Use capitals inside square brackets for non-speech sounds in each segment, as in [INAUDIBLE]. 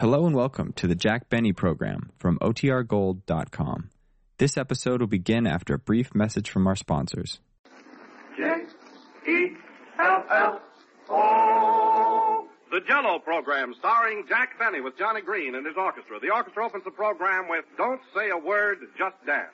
Hello and welcome to the Jack Benny program from OTRGold.com. This episode will begin after a brief message from our sponsors. J E L L O. The Jello program starring Jack Benny with Johnny Green and his orchestra. The orchestra opens the program with Don't Say a Word, Just Dance.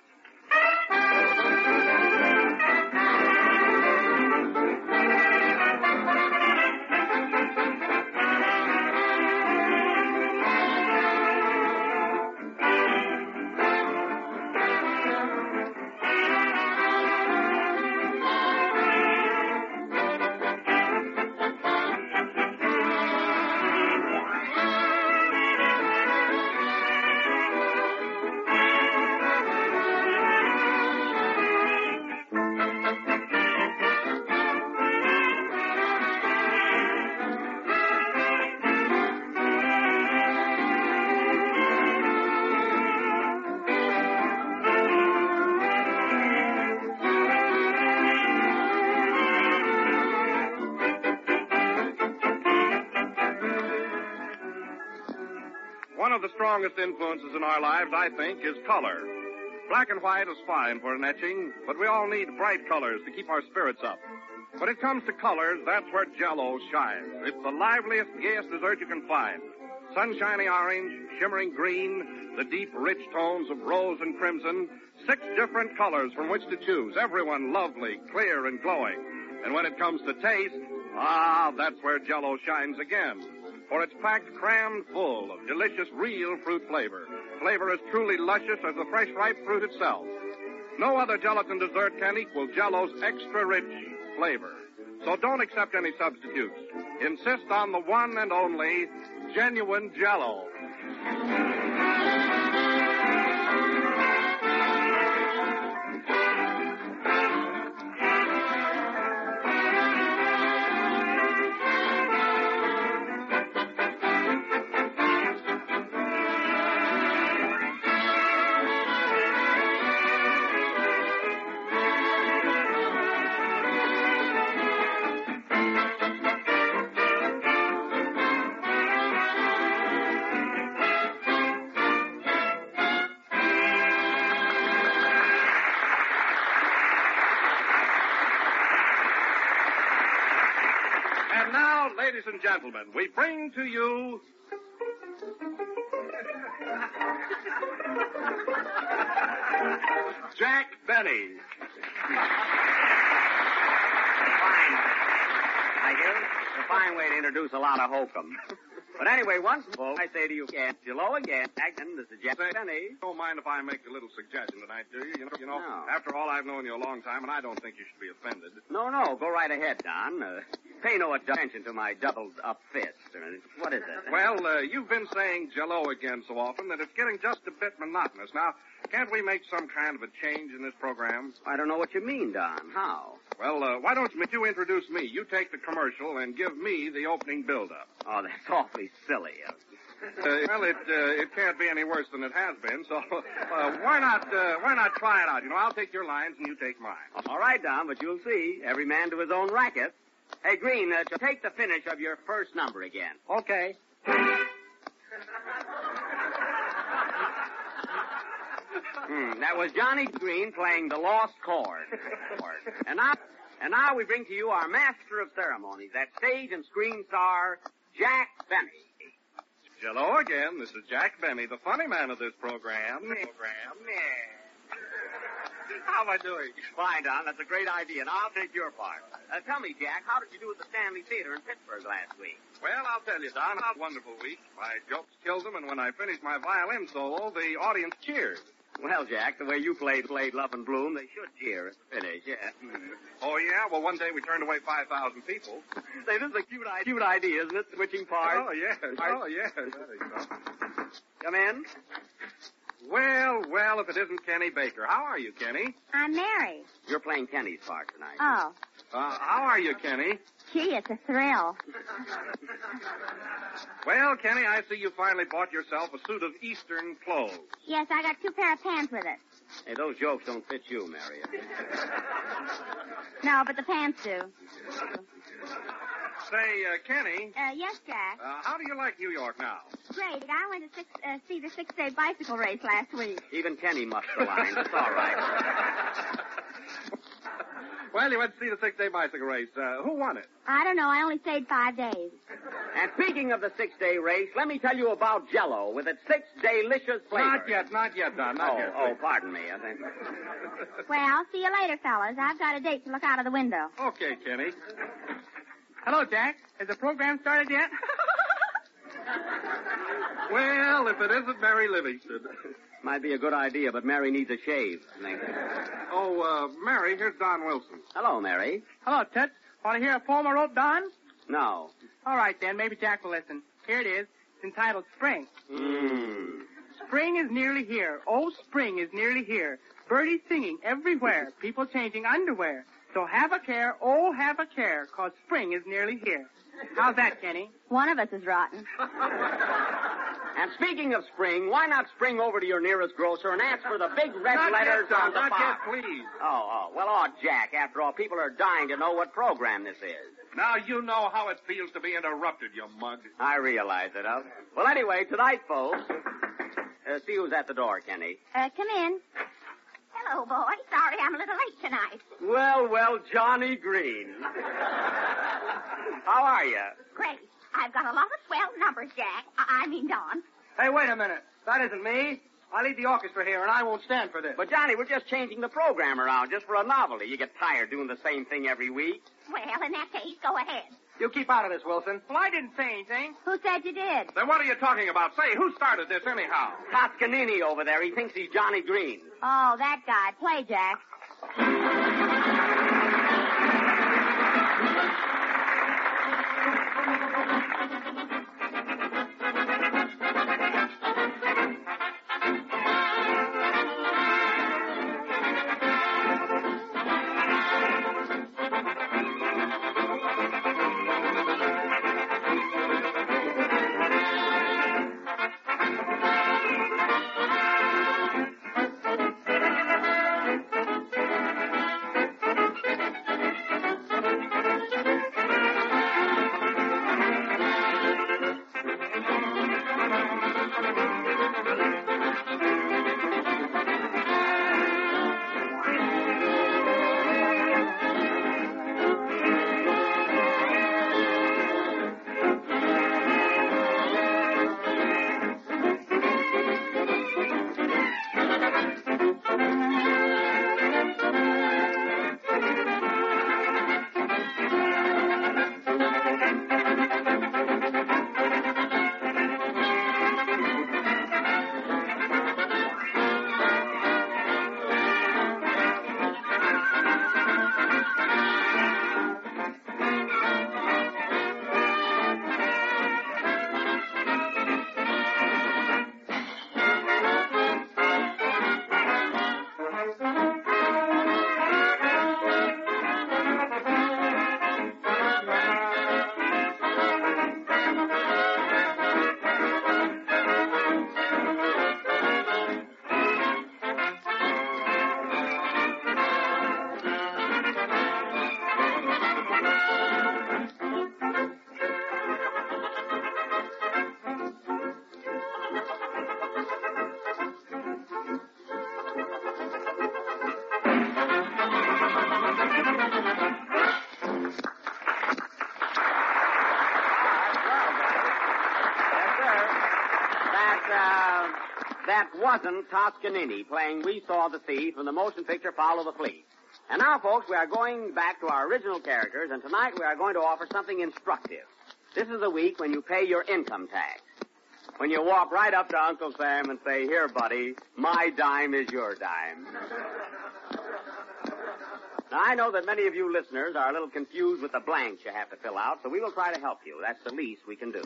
Strongest influences in our lives, I think, is color. Black and white is fine for an etching, but we all need bright colors to keep our spirits up. When it comes to colors, that's where Jello shines. It's the liveliest, gayest dessert you can find. Sunshiny orange, shimmering green, the deep, rich tones of rose and crimson, six different colors from which to choose, everyone lovely, clear, and glowing. And when it comes to taste, ah, that's where Jello shines again for it's packed crammed full of delicious real fruit flavor. Flavor as truly luscious as the fresh ripe fruit itself. No other gelatin dessert can equal Jello's extra rich flavor. So don't accept any substitutes. Insist on the one and only genuine Jello. Jack Benny. Fine. Thank you. It's a fine way to introduce a lot of hokum. But anyway, once more, I say to you again, hello again, Acton, this is Jack Benny. Don't mind if I make a little suggestion tonight, do you? You know, you know No. after all, I've known you a long time, and I don't think you should be offended. No, no, go right ahead, Don. Uh, pay no attention to my doubled up fist. Uh, What is it? Well, uh, you've been saying Jello again so often that it's getting just a bit monotonous. Now, can't we make some kind of a change in this program? I don't know what you mean, Don. How? Well, uh, why don't you introduce me? You take the commercial and give me the opening build-up. Oh, that's awfully silly. Uh, well, it uh, it can't be any worse than it has been. So [LAUGHS] uh, why not uh, why not try it out? You know, I'll take your lines and you take mine. all right, Don, but you'll see. Every man to his own racket. Hey, Green, uh, take the finish of your first number again. Okay. [LAUGHS] Hmm, that was Johnny Green playing the Lost Chord. and now, and now we bring to you our master of ceremonies, that stage and screen star, Jack Benny. Hello again. This is Jack Benny, the funny man of this program. Program. [LAUGHS] How am I doing? Fine, Don. That's a great idea, and I'll take your part. Uh, tell me, Jack, how did you do at the Stanley Theater in Pittsburgh last week? Well, I'll tell you, Don. A wonderful week. My jokes killed them, and when I finished my violin solo, the audience cheered. Well, Jack, the way you played played Love in Bloom, they should cheer at the finish, yeah. [LAUGHS] Oh yeah. Well, one day we turned away five thousand people. Say, this is a cute, i- cute idea, isn't it? Switching parts. Oh yes. Oh yes. That is so. Come in. Well, well, if it isn't Kenny Baker. How are you, Kenny? I'm Mary. You're playing Kenny's part tonight. Oh, Uh, how are you, Kenny? gee, it's a thrill. [LAUGHS] Well, Kenny, I see you finally bought yourself a suit of Eastern clothes. Yes, I got two pair of pants with it. Hey, those jokes don't fit you, Mary. No, but the pants do. Say, uh, Kenny, Uh, yes, Jack. uh, how do you like New York now? Great. I went to six, uh, see the six-day bicycle race last week. Even Kenny must the line. It's all right. [LAUGHS] well, you went to see the six-day bicycle race. Uh, who won it? I don't know. I only stayed five days. And speaking of the six-day race, let me tell you about Jello with its six delicious flavors. Not yet, not yet, Don, not Oh, yet. oh, pardon me. I think. [LAUGHS] Well, see you later, fellas. I've got a date to look out of the window. Okay, Kenny. Hello, Jack. Has the program started yet? [LAUGHS] Well, if it isn't Mary Livingstone. Might be a good idea, but Mary needs a shave. I think. Oh, uh, Mary, here's Don Wilson. Hello, Mary. Hello, Toots. Want to hear a poem I wrote, Don? No. All right, then. Maybe Jack will listen. Here it is. It's entitled Spring. Mm. Spring is nearly here. Oh, spring is nearly here. Birdies singing everywhere. People changing underwear. So have a care, oh, have a care, 'cause spring is nearly here. How's that, Kenny? One of us is rotten. [LAUGHS] And speaking of spring, why not spring over to your nearest grocer and ask for the big red not letters yet, Don, on the not box? yet, please. Oh, oh. Well, oh, Jack, after all, people are dying to know what program this is. Now you know how it feels to be interrupted, you mug. I realize it, huh? Well, anyway, tonight, folks, uh, see who's at the door, Kenny. Uh, come in. Hello, boy. Sorry I'm a little late tonight. Well, well, Johnny Green. How are you? Great. I've got a lot of swell numbers, Jack. I, I mean, Don. Hey, wait a minute. That isn't me. I lead the orchestra here, and I won't stand for this. But, Johnny, we're just changing the program around just for a novelty. You get tired doing the same thing every week. Well, in that case, go ahead. You keep out of this, Wilson. Well, I didn't say anything. Who said you did? Then what are you talking about? Say, who started this anyhow? Toscanini over there, he thinks he's Johnny Green. Oh, that guy. Play, Jack. Wasn't Toscanini playing We Saw the Sea from the motion picture Follow the Fleet. And now, folks, we are going back to our original characters, and tonight we are going to offer something instructive. This is the week when you pay your income tax. When you walk right up to Uncle Sam and say, Here, buddy, my dime is your dime. Now, I know that many of you listeners are a little confused with the blanks you have to fill out, so we will try to help you. That's the least we can do.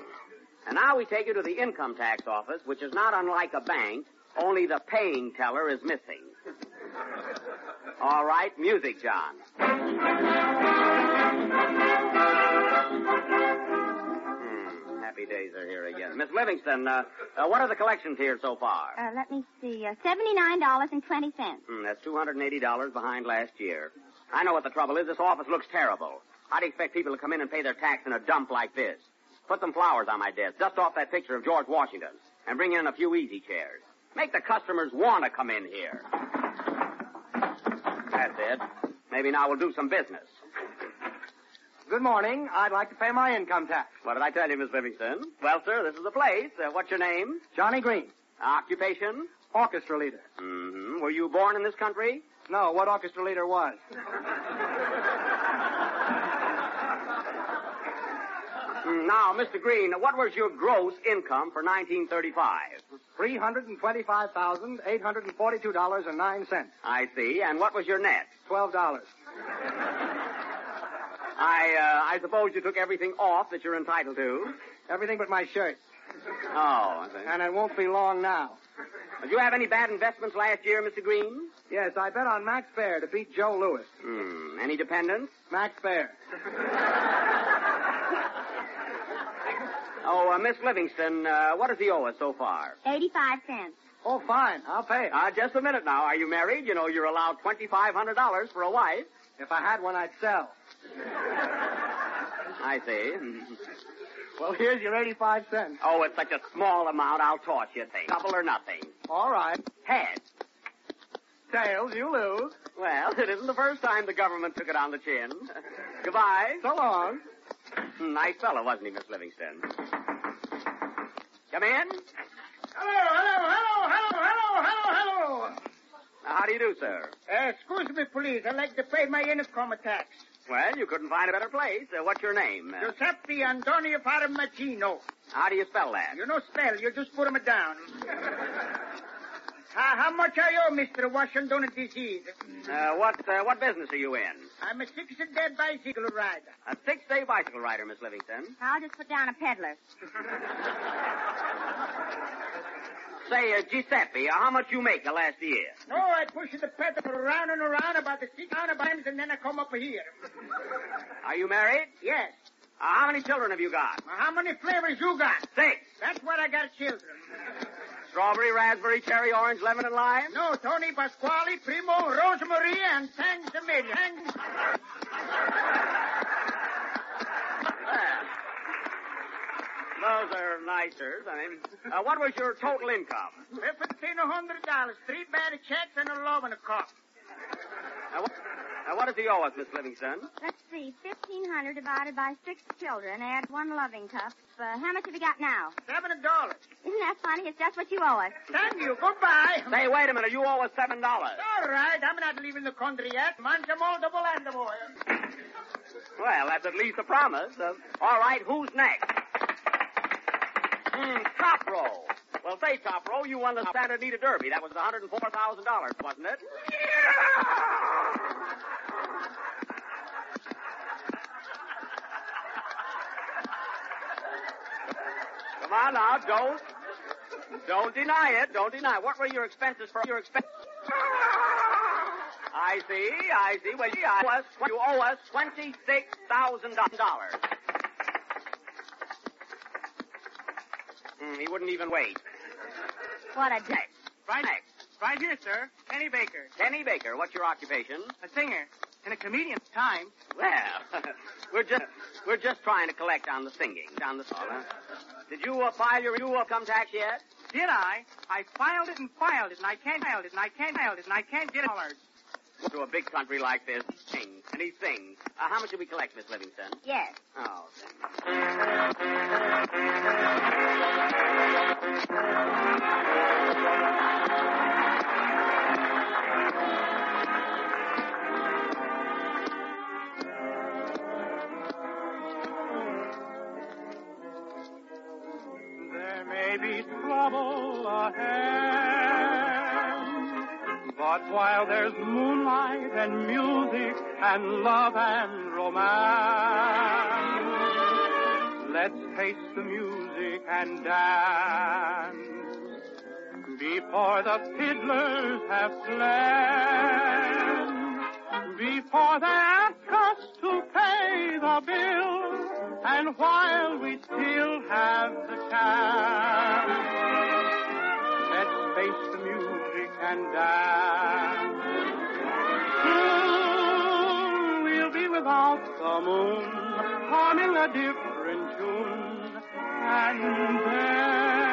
And now we take you to the income tax office, which is not unlike a bank, only the paying teller is missing. All right, music, John. Hmm, happy days are here again. Miss Livingstone, uh, uh, what are the collections here so far? Uh, let me see. Uh, $79.20. Hmm, that's $280 behind last year. I know what the trouble is. This office looks terrible. How do you expect people to come in and pay their tax in a dump like this? Put some flowers on my desk, dust off that picture of George Washington, and bring in a few easy chairs. Make the customers want to come in here. That's it. Maybe now we'll do some business. Good morning. I'd like to pay my income tax. What did I tell you, Miss Livingstone? Well, sir, this is the place. Uh, what's your name? Johnny Green, Occupation? orchestra leader. Mm-hmm. Were you born in this country? No, what orchestra leader was? [LAUGHS] Now, Mr. Green, what was your gross income for 1935? Three hundred and twenty-five thousand eight hundred and forty-two dollars and nine cents. I see. And what was your net? Twelve dollars. I, uh, I suppose you took everything off that you're entitled to. Everything but my shirt. Oh, I see. And it won't be long now. Did you have any bad investments last year, Mr. Green? Yes, I bet on Max Baer to beat Joe Louis. Hmm. Any dependents? Max Baer. [LAUGHS] Oh, uh, Miss Livingstone, uh, what does he owe us so far? 85 cents. Oh, fine. I'll pay. Uh, just a minute now. Are you married? You know, you're allowed $2,500 for a wife. If I had one, I'd sell. [LAUGHS] I see. [LAUGHS] Well, here's your 85 cents. Oh, it's such a small amount, I'll toss you thing. Double or nothing. All right. Head. Tails, you lose. Well, [LAUGHS] it isn't the first time the government took it on the chin. Goodbye. So long. Nice fellow, wasn't he, Miss Livingstone? Come in. Hello, hello, hello, hello, hello, hello, hello. Now, how do you do, sir? Uh, excuse me, please. I'd like to pay my income tax. Well, you couldn't find a better place. Uh, what's your name? Uh, Giuseppe Antonio Parmigiano. how do you spell that? You know spell, you just put 'em down. how, how much are you, Mr. Washington disease? Uh, what uh, what business are you in? I'm a six-day bicycle rider. A six-day bicycle rider, Miss Livingstone. I'll just put down a peddler. [LAUGHS] Say, uh, Giuseppe, uh, how much you make the last year? No, I push the peddler around and around about the six hundred times, and then I come up here. Are you married? Yes. Uh, how many children have you got? Now, how many flavors you got? Six. That's what I got children. Strawberry, raspberry, cherry, orange, lemon, and lime? No, Tony Pasquale, Primo, Rosemary, and Thanks Amelia. Thanks. Well, those are nicers. I mean, uh, what was your total income? Fifteen hundred dollars, three bad checks, and a love in a cup. Now, what, now, what does he owe us, Miss Livingstone? Let's see. 1,500 divided by six children. Add one loving cup. Uh, how much have you got now? Seven dollars. Isn't that funny? It's just what you owe us. Thank you. Goodbye. Say, wait a minute. You owe us seven dollars. All right, I'm not leaving the country yet. Mancha multiple and the boy. Well, that's at least a promise. Uh, all right, who's next? Hmm, Top Row. Well, say, Top Row, you won the Santa Anita Derby. That was $104,000, wasn't it? Come on now, don't. Don't deny it. Don't deny it. What were your expenses for your expenses? I see, I see. Well, you owe us, you owe us $26,000. Hmm, he wouldn't even wait. What a dick. Right, Next. right here, sir. Kenny Baker, Kenny Baker, what's your occupation? a singer and a comedian's Time. Well, [LAUGHS] we're just we're just trying to collect on the singing, on the song. Huh? Did you uh, file your you income tax yet? Did I? I filed it and filed it, and I can't file it, and I can't file it, and I can't get it. dollars. To a big country like this, he sings and he sings. Uh, how much did we collect, Miss Livingstone? Yes. Oh, thank you. Ahead, but while there's moonlight and music and love and romance, let's face the music and dance. Before the fiddlers have fled, before they ask us to pay the bill, and while we still have the chance, and dance. Soon we'll be with about the moon, humming a different tune, and then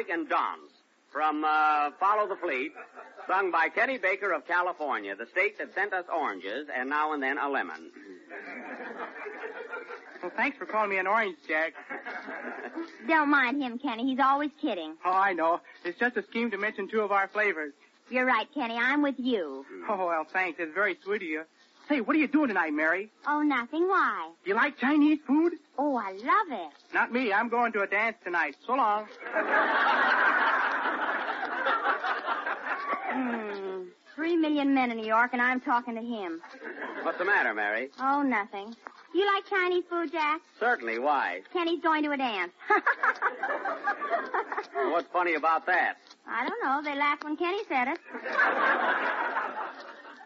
Face Music and Dance from uh, Follow the Fleet, sung by Kenny Baker of California, the state that sent us oranges and now and then a lemon. Well, thanks for calling me an orange, Jack. [LAUGHS] Don't mind him, Kenny. He's always kidding. Oh, I know. It's just a scheme to mention two of our flavors. You're right, Kenny. I'm with you. Oh, well, thanks. It's very sweet of you. Say, what are you doing tonight, Mary? Oh, nothing. Why? Do you like Chinese food? Oh, I love it. Not me. I'm going to a dance tonight. So long. [LAUGHS] Hmm. Three million men in New York, and I'm talking to him. What's the matter, Mary? Oh, nothing. You like Chinese food, Jack? Certainly. Why? Kenny's going to a dance. What's funny about that? I don't know. They laughed when Kenny said it. [LAUGHS]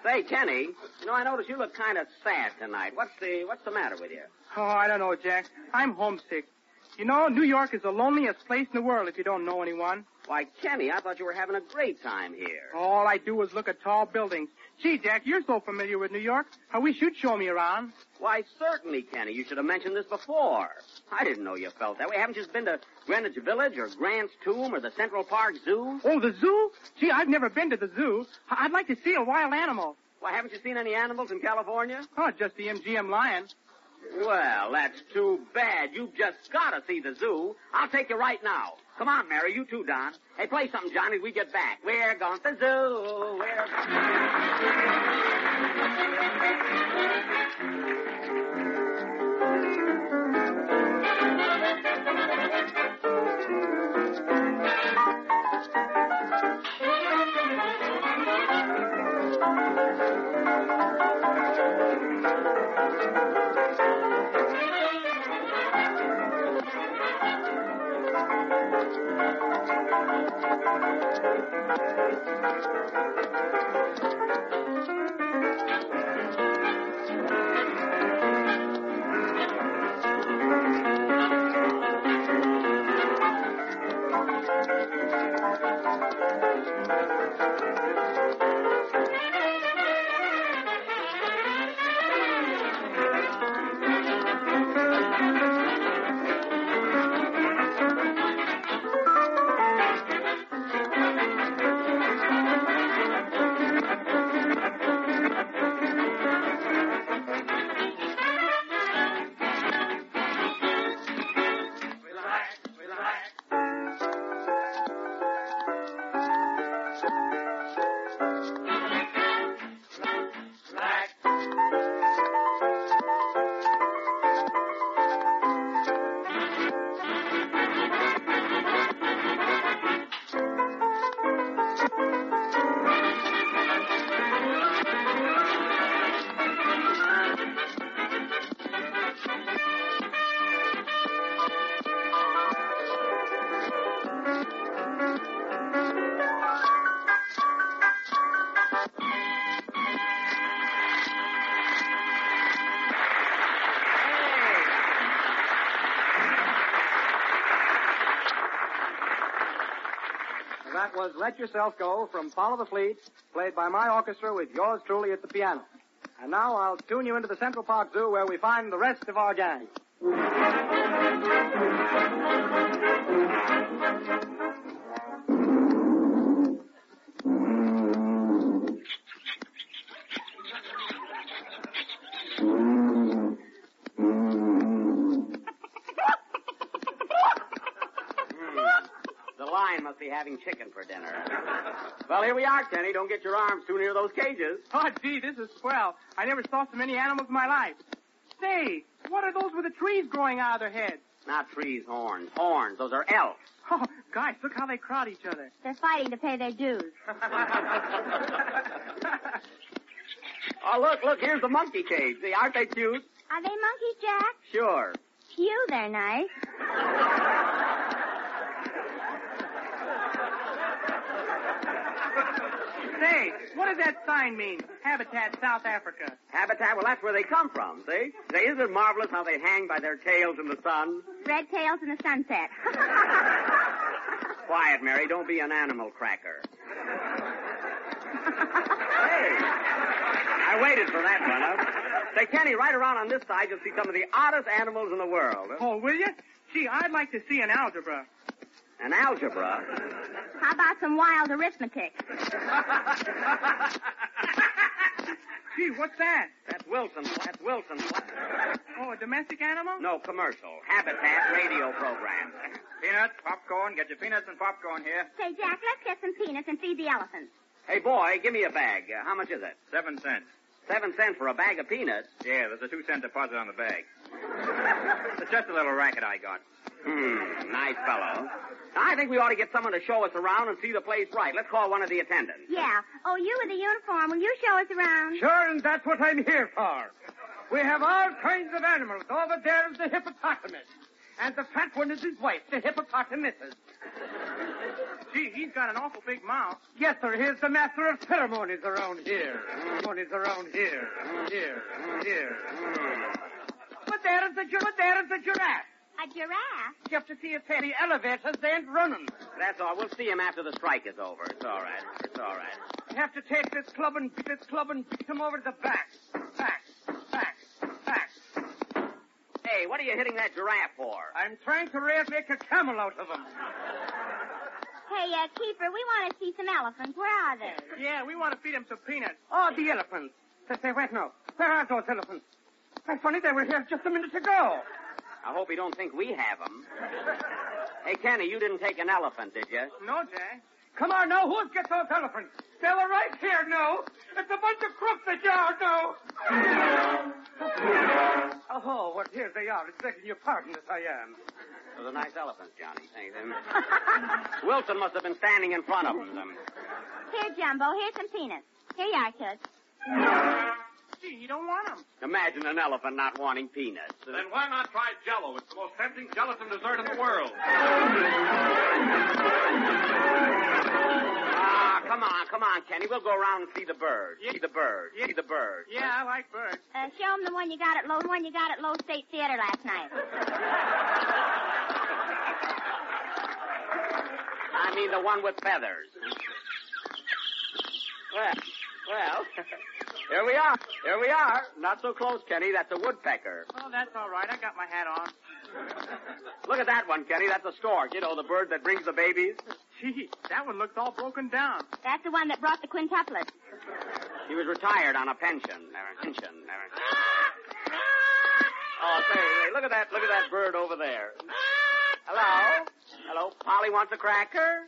Say, Kenny, you know, I notice you look kind of sad tonight. What's the What's the matter with you? Oh, I don't know, Jack. I'm homesick. You know, New York is the loneliest place in the world if you don't know anyone. Why, Kenny, I thought you were having a great time here. All I do is look at tall buildings. Gee, Jack, you're so familiar with New York. I wish you'd show me around. Why, certainly, Kenny. You should have mentioned this before. I didn't know you felt that way. Haven't you just been to Greenwich Village or Grant's Tomb or the Central Park Zoo? Oh, the zoo? Gee, I've never been to the zoo. I'd like to see a wild animal. Why, haven't you seen any animals in California? Oh, just the MGM lion. Well, that's too bad. You've just got to see the zoo. I'll take you right now. Come on, Mary. You too, Don. Hey, play something, Johnny, we get back. We're going to the zoo. We're... Let Yourself Go from Follow the Fleet, played by my orchestra with yours truly at the piano. And now I'll tune you into the Central Park Zoo where we find the rest of our gang. [LAUGHS] be having chicken for dinner. well, here we are, Kenny. Don't get your arms too near those cages. Oh, gee, this is swell. I never saw so many animals in my life. Say, what are those with the trees growing out of their heads? Not trees, horns. Horns. Those are elves. Oh, gosh, look how they crowd each other. They're fighting to pay their dues. [LAUGHS] oh, look, look, here's the monkey cage. See, aren't they cute? Are they monkeys, Jack? Sure. Phew, they're nice. Say, what does that sign mean? Habitat South Africa. Habitat, well, that's where they come from, see? Say, isn't it marvelous how they hang by their tails in the sun? Red tails in the sunset. Quiet, Mary. Don't be an animal cracker. hey, I waited for that one. Huh? Say, Kenny, right around on this side, you'll see some of the oddest animals in the world. Huh? Oh, will you? Gee, I'd like to see an algebra. An algebra? How about some wild arithmetic? [LAUGHS] Gee, what's that? That's Wilson. That's Wilson. Oh, a domestic animal? No, commercial. Habitat radio program. Peanuts, popcorn. Get your peanuts and popcorn here. Say, Jack, let's get some peanuts and feed the elephants. Hey, boy, give me a bag. Uh, how much is it? Seven cents. Seven cents for a bag of peanuts? Yeah, there's a two cent deposit on the bag. it's just a little racket I got. Hmm, nice fellow. I think we ought to get someone to show us around and see the place right. Let's call one of the attendants. Yeah. Oh, you with the uniform, will you show us around? Sure, and that's what I'm here for. We have all kinds of animals. Over there is the hippopotamus. And the fat one is his wife, the hippopotamus. Gee, he's got an awful big mouth. Yes, sir. Here's the master of ceremonies around here. Ceremonies around here. Here. Here. But there is the, gi- but there is the giraffe. A giraffe? You have to see if The elevators, they ain't running. That's all. We'll see him after the strike is over. It's all right. It's all right. You have to take this club and beat this club and beat him over to the back. Back. Back. Back. Hey, what are you hitting that giraffe for? I'm trying to raise, make a camel out of him. Hey, uh, Keeper, we want to see some elephants. Where are they? Yeah, we want to feed them some peanuts. Oh, the elephants. Say, say, wait now. Where are those elephants? Why, funny, they were here just a minute ago. I hope you don't think we have them. Hey, Kenny, you didn't take an elephant, did you? No, Jack. Come on now, who's get those elephants? They were right here, no. It's a bunch of crooks that you are, no. oh, well, here they are. It's begging your pardon as I am. Those are nice elephants, Johnny. Thank them. [LAUGHS] Wilson must have been standing in front of them. Here, Jumbo, here's some peanuts. Here you are, Toots. Gee, you don't want them. Imagine an elephant not wanting peanuts. Then why not try Jello? It's the most tempting gelatin dessert in the world. Ah, come on, come on, Kenny. We'll go around and see the bird. See the bird. See the bird. Yeah, I like birds. Uh, show them the one you got at Low, the one you got at Loew's State Theater last night. I mean the one with feathers. Well, well, [LAUGHS] here we are. Here we are. Not so close, Kenny. That's a woodpecker. Oh, that's all right. I got my hat on. [LAUGHS] Look at that one, Kenny. That's a stork. You know, the bird that brings the babies. Gee, that one looks all broken down. That's the one that brought the quintuplets. He was retired on a pension. Never, pension. Never. Oh, say, say, look at that. Look at that bird over there. Hello? Hello? Polly wants a cracker?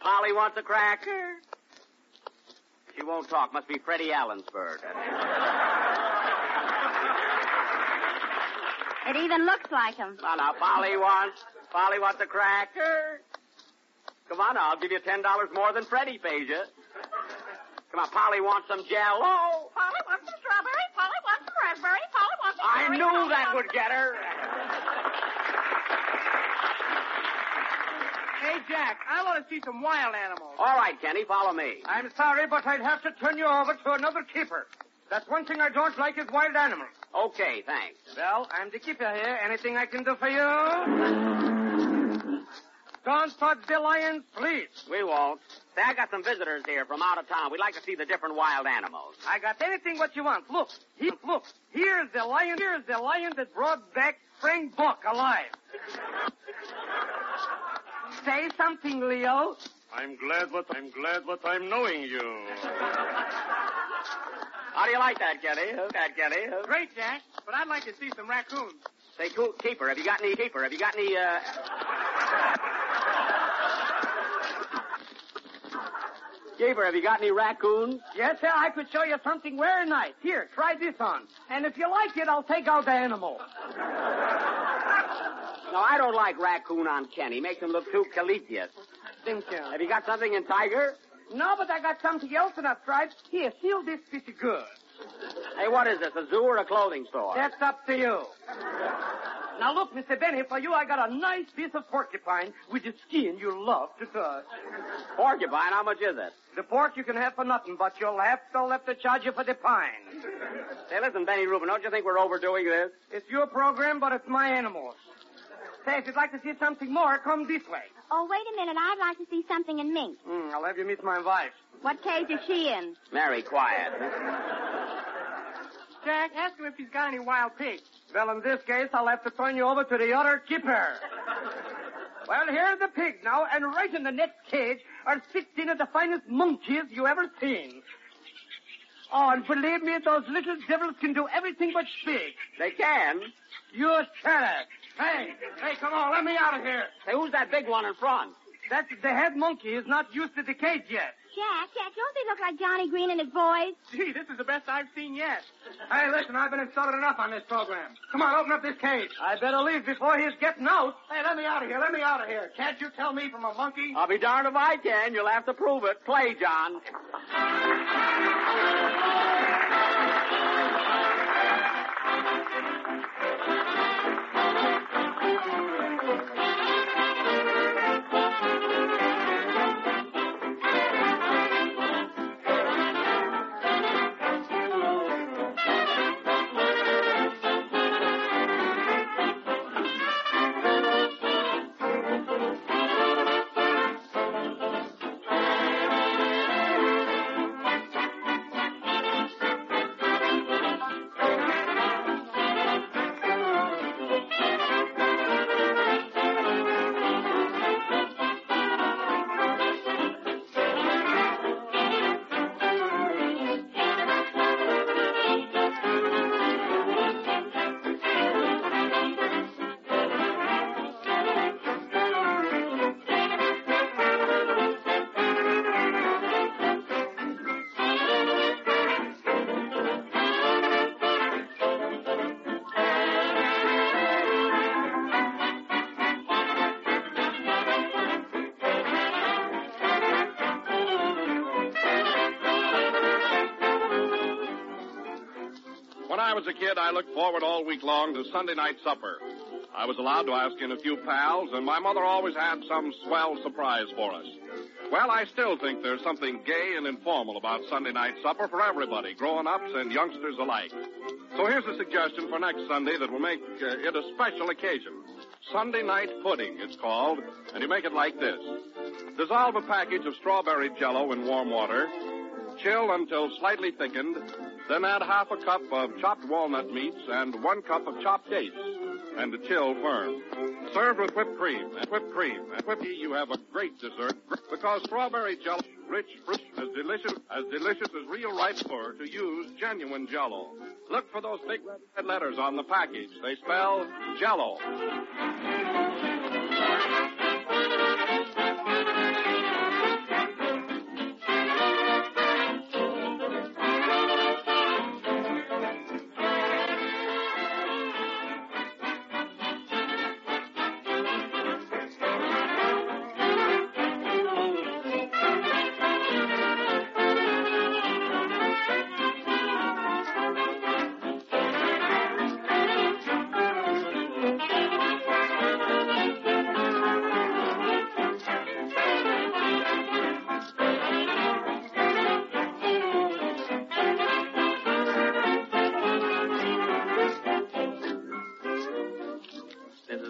Polly wants a cracker? She won't talk. Must be Freddie Allen's bird. It even looks like him. Now, now, Polly wants, Polly wants a cracker. Come on, I'll give you ten dollars more than Freddie pays you. Come on, Polly wants some Jello. Oh, Polly wants some strawberry. Polly wants some raspberry. Polly wants some I knew that would get her. Hey, Jack, I want to see some wild animals. All right, Kenny, follow me. I'm sorry, but I'd have to turn you over to another keeper. That's one thing I don't like is wild animals. Okay, thanks. Well, I'm the keeper here. Anything I can do for you? Don't touch the lions, please. We won't. Say, I got some visitors here from out of town. We'd like to see the different wild animals. I got anything what you want. Look, he, look. Here's the lion. Here's the lion that brought back Frank Buck alive. Say something, Leo. I'm glad what I'm glad what I'm knowing you. How do you like that, Kenny? Huh? That Kenny? Huh? Great, Jack. But I'd like to see some raccoons. Say, cool, keeper. Have you got any keeper? Have you got any? Uh... keeper, have you got any raccoons? Yes, sir. I could show you something very nice. Here, try this on. And if you like it, I'll take out the animal. No, I don't like raccoon on Kenny. Makes him look too collegiate. Think you? Have you got something in tiger? No, but I got something else in that stripe. Here, seal this pretty good. Hey, what is this, a zoo or a clothing store? That's up to you. Now look, Mr. Benny, for you I got a nice piece of porcupine with the skin you love to touch. Porcupine, how much is it? The pork you can have for nothing, but you'll have to have to charge you for the pine. Say, listen, Benny Rubin, don't you think we're overdoing this? It's your program, but it's my animals. Say, if you'd like to see something more, come this way. Oh, wait a minute. I'd like to see something in mink. Hmm, I'll have you meet my wife. What cage is she in? Mary, quiet. Jack, ask him if he's got any wild pigs. Well, in this case, I'll have to turn you over to the other keeper. well, here's the pig now, and right in the next cage are 16 of the finest monkeys you ever seen. Oh, and believe me, those little devils can do everything but speak. They can. You tell it. Hey, hey, come on, let me out of here. Say, who's that big one in front? That's the head monkey is not used to the cage yet. Jack, Jack, don't they look like Johnny Green and his boys? Gee, this is the best I've seen yet. Hey, listen, I've been insulted enough on this program. Come on, open up this cage. I better leave before he's getting out. Hey, let me out of here. Let me out of here. Can't you tell me from a monkey? I'll be darned if I can. You'll have to prove it. Play, John. A kid, I looked forward all week long to Sunday night supper. I was allowed to ask in a few pals, and my mother always had some swell surprise for us. Well, I still think there's something gay and informal about Sunday night supper for everybody, grown-ups and youngsters alike. So here's a suggestion for next Sunday that will make uh, it a special occasion. Sunday night pudding, it's called, and you make it like this. Dissolve a package of strawberry jello in warm water, chill until slightly thickened, then add half a cup of chopped walnut meats and one cup of chopped dates, and chill firm. Served with whipped cream and whipped cream and whipped tea, you have a great dessert because strawberry jello, rich fruit, as delicious as delicious as real ripe fur to use genuine jello. Look for those big red letters on the package. They spell jello.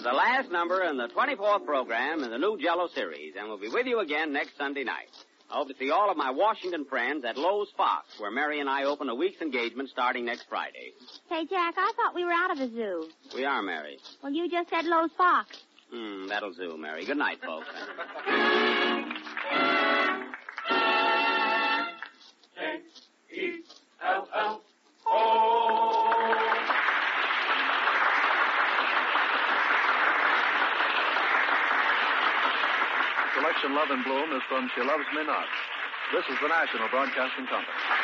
Is the last number in the 24th program in the new Jello series, and we'll be with you again next Sunday night. I hope to see all of my Washington friends at Loew's Fox, where Mary and I open a week's engagement starting next Friday. Say, Jack, I thought we were out of the zoo. We are, Mary. Well, you just said Loew's Fox. Hmm, that'll do, Mary. Good night, folks. [LAUGHS] Selection Love in Bloom is from She Loves Me Not. This is the National Broadcasting Company.